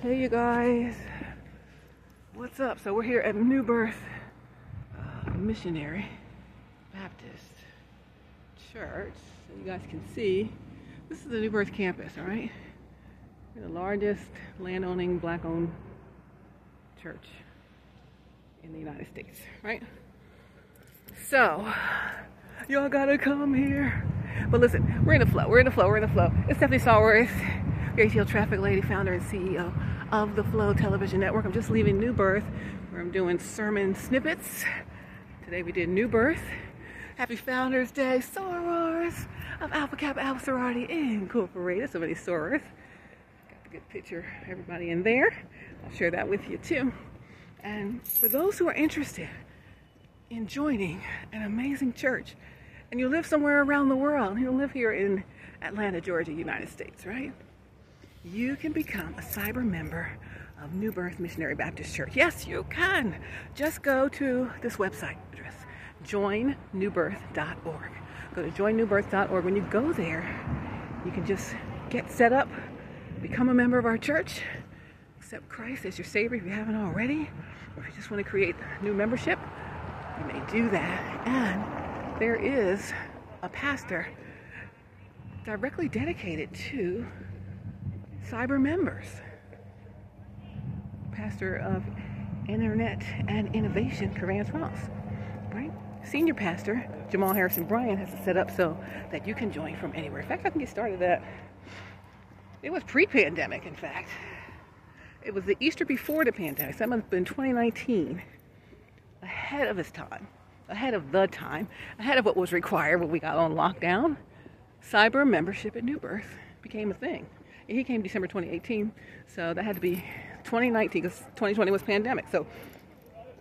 Hey, you guys. What's up? So, we're here at New Birth uh, Missionary Baptist Church. So, you guys can see this is the New Birth campus, all right? We're the largest land owning, black owned church in the United States, right? So, y'all gotta come here. But listen, we're in the flow, we're in the flow, we're in the flow. It's Stephanie Stallworth, ATL Traffic Lady, founder and CEO of the Flow Television Network. I'm just leaving New Birth where I'm doing sermon snippets. Today we did New Birth. Happy Founders Day, sorors of Alpha Kappa Alpha Sorority Incorporated. So many sorors. Got a good picture everybody in there. I'll share that with you too. And for those who are interested in joining an amazing church, and you live somewhere around the world, you live here in Atlanta, Georgia, United States, right? You can become a cyber member of New Birth Missionary Baptist Church. Yes, you can. Just go to this website address, joinnewbirth.org. Go to joinnewbirth.org. When you go there, you can just get set up, become a member of our church, accept Christ as your Savior if you haven't already, or if you just want to create new membership, you may do that. And there is a pastor directly dedicated to cyber members. Pastor of Internet and Innovation, Caravans Ross, right? Senior pastor, Jamal Harrison Bryant, has it set up so that you can join from anywhere. In fact, I can get started that. It was pre pandemic, in fact. It was the Easter before the pandemic. That must have been 2019. Ahead of its time, ahead of the time, ahead of what was required when we got on lockdown. Cyber membership at New Birth became a thing. He came December 2018, so that had to be 2019 because 2020 was pandemic. So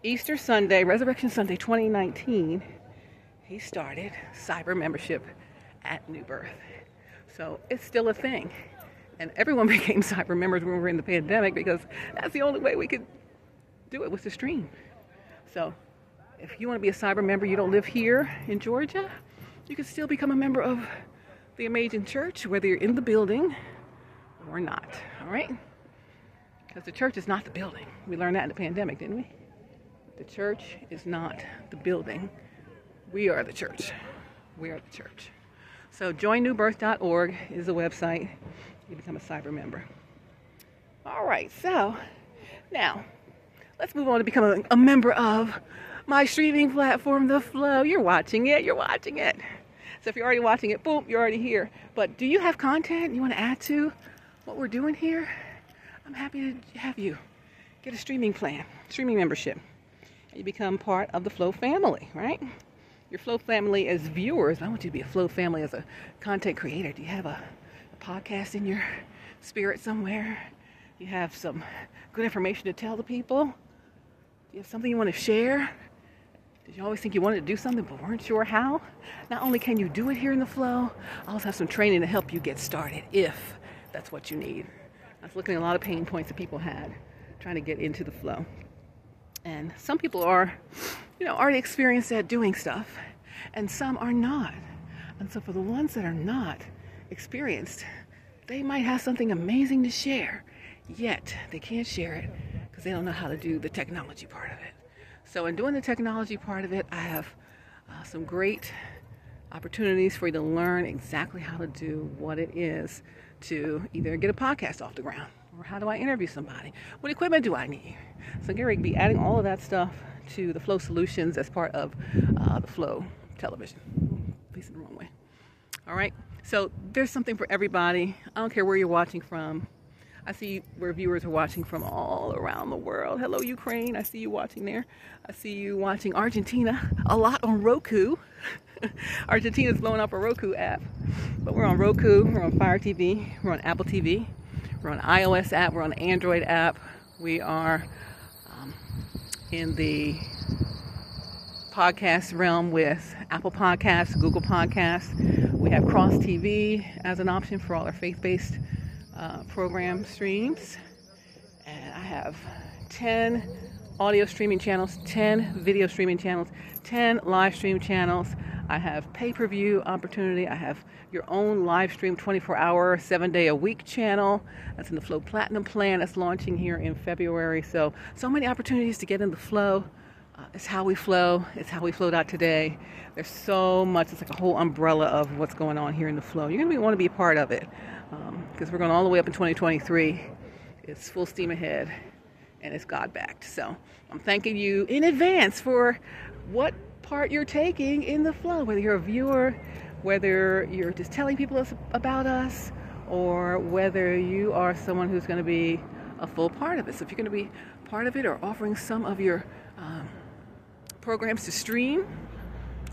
Easter Sunday, Resurrection Sunday 2019, he started cyber membership at New Birth. So it's still a thing. And everyone became cyber members when we were in the pandemic because that's the only way we could do it was to stream. So if you want to be a cyber member, you don't live here in Georgia, you can still become a member of the amazing church, whether you're in the building or not. All right? Because the church is not the building. We learned that in the pandemic, didn't we? The church is not the building. We are the church. We are the church. So joinnewbirth.org is the website. You become a cyber member. All right, so now let's move on to become a, a member of my streaming platform, The Flow. You're watching it. You're watching it. So if you're already watching it, boom, you're already here. But do you have content you want to add to what we're doing here, I'm happy to have you get a streaming plan, streaming membership. You become part of the Flow family, right? Your Flow family as viewers. I want you to be a Flow family as a content creator. Do you have a, a podcast in your spirit somewhere? Do you have some good information to tell the people? Do you have something you want to share? Did you always think you wanted to do something but weren't sure how? Not only can you do it here in the flow, I also have some training to help you get started if that's what you need. I was looking at a lot of pain points that people had trying to get into the flow. And some people are, you know, already experienced at doing stuff, and some are not. And so for the ones that are not experienced, they might have something amazing to share, yet they can't share it because they don't know how to do the technology part of it. So in doing the technology part of it, I have uh, some great opportunities for you to learn exactly how to do what it is to either get a podcast off the ground or how do I interview somebody? What equipment do I need? So Gary be adding all of that stuff to the Flow Solutions as part of uh, the Flow television. Facing the wrong way. All right. So there's something for everybody. I don't care where you're watching from. I see where viewers are watching from all around the world. Hello, Ukraine. I see you watching there. I see you watching Argentina a lot on Roku. Argentina's blowing up a Roku app. But we're on Roku, we're on Fire TV, we're on Apple TV, we're on iOS app, we're on Android app. We are um, in the podcast realm with Apple Podcasts, Google Podcasts. We have Cross TV as an option for all our faith based uh, program streams. And I have 10 audio streaming channels, 10 video streaming channels, 10 live stream channels. I have pay per view opportunity. I have your own live stream 24 hour, seven day a week channel. That's in the Flow Platinum plan that's launching here in February. So, so many opportunities to get in the flow. Uh, it's how we flow. It's how we flowed out today. There's so much. It's like a whole umbrella of what's going on here in the flow. You're going to want to be a part of it because um, we're going all the way up in 2023. It's full steam ahead and it's God backed. So I'm thanking you in advance for what part you're taking in the flow, whether you're a viewer, whether you're just telling people about us, or whether you are someone who's going to be a full part of it. So if you're going to be part of it or offering some of your um, programs to stream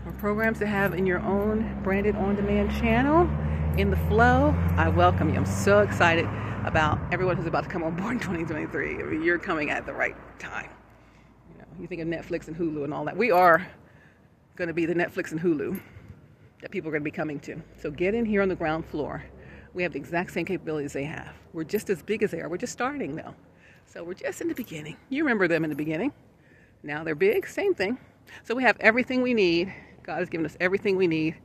or programs to have in your own branded on demand channel in the flow, I welcome you. I'm so excited about everyone who's about to come on board in 2023. I mean, you're coming at the right time. You know, you think of Netflix and Hulu and all that. We are going to be the Netflix and Hulu that people are going to be coming to. So get in here on the ground floor. We have the exact same capabilities they have. We're just as big as they are. We're just starting though. So we're just in the beginning. You remember them in the beginning. Now they're big, same thing. So we have everything we need. God has given us everything we need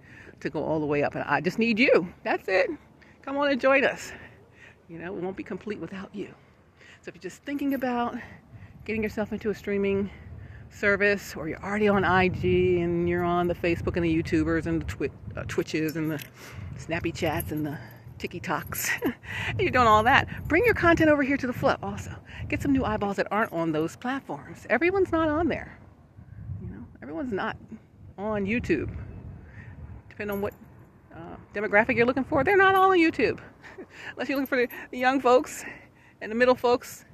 to go all the way up. And I just need you. That's it. Come on and join us. You know, we won't be complete without you. So if you're just thinking about getting yourself into a streaming service or you're already on IG and you're on the Facebook and the YouTubers and the twi- uh, Twitches and the Snappy Chats and the TikToks, you're doing all that. Bring your content over here to the flow also. Get some new eyeballs that aren't on those platforms. Everyone's not on there. You know, everyone's not on YouTube. Depending on what demographic you're looking for, they're not all on YouTube. Unless you're looking for the, young folks and the middle folks,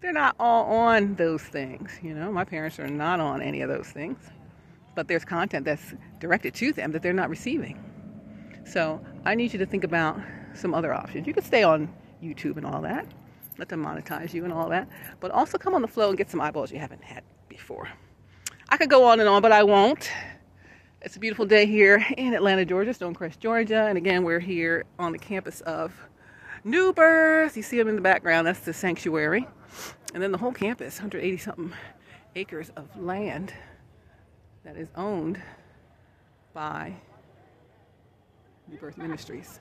they're not all on those things. You know, my parents are not on any of those things, but there's content that's directed to them that they're not receiving. So I need you to think about some other options. You could stay on YouTube and all that, let them monetize you and all that, but also come on the flow and get some eyeballs you haven't had before. I could go on and on, but I won't. It's a beautiful day here in Atlanta, Georgia, Stonecrest, Georgia, and again, we're here on the campus of New Birth. You see them in the background, that's the sanctuary. And then the whole campus, 180 something acres of land that is owned by New Birth Ministries.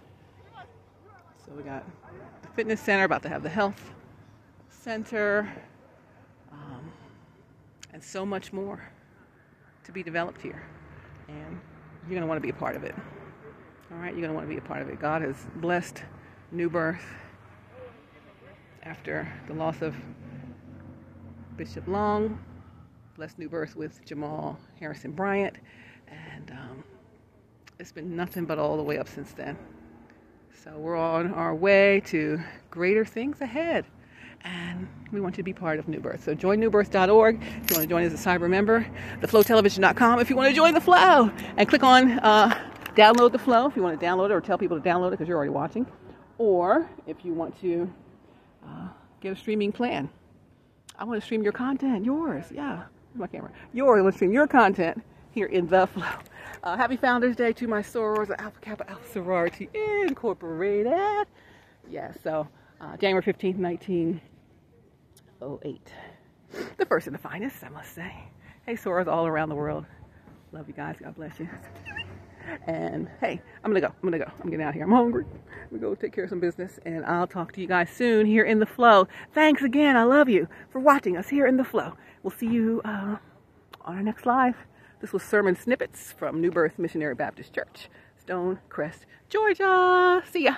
So we got the fitness center, about to have the health center, um, and so much more to be developed here. And you're going to want to be a part of it. All right, you're going to want to be a part of it. God has blessed New Birth after the loss of Bishop Long, blessed New Birth with Jamal Harrison Bryant, and um, it's been nothing but all the way up since then. So we're on our way to greater things ahead. And we want you to be part of New Birth. So join newbirth.org if you want to join as a cyber member, theflowtelevision.com if you want to join the flow, and click on uh, download the flow if you want to download it or tell people to download it because you're already watching. Or if you want to uh, get a streaming plan. I want to stream your content, yours, yeah, my camera. Yours, I want to stream your content here in the flow. Uh, happy Founders Day to my sorors, Alpha Kappa Alpha Sorority Incorporated. Yeah, so uh, January 15th, 1908. The first and the finest, I must say. Hey, sorors all around the world. Love you guys. God bless you. And hey, I'm gonna go. I'm gonna go. I'm getting out here. I'm hungry. I'm gonna go take care of some business, and I'll talk to you guys soon here in the flow. Thanks again. I love you for watching us here in the flow. We'll see you uh, on our next live. This was sermon snippets from New Birth Missionary Baptist Church, Stone Crest, Georgia. See ya.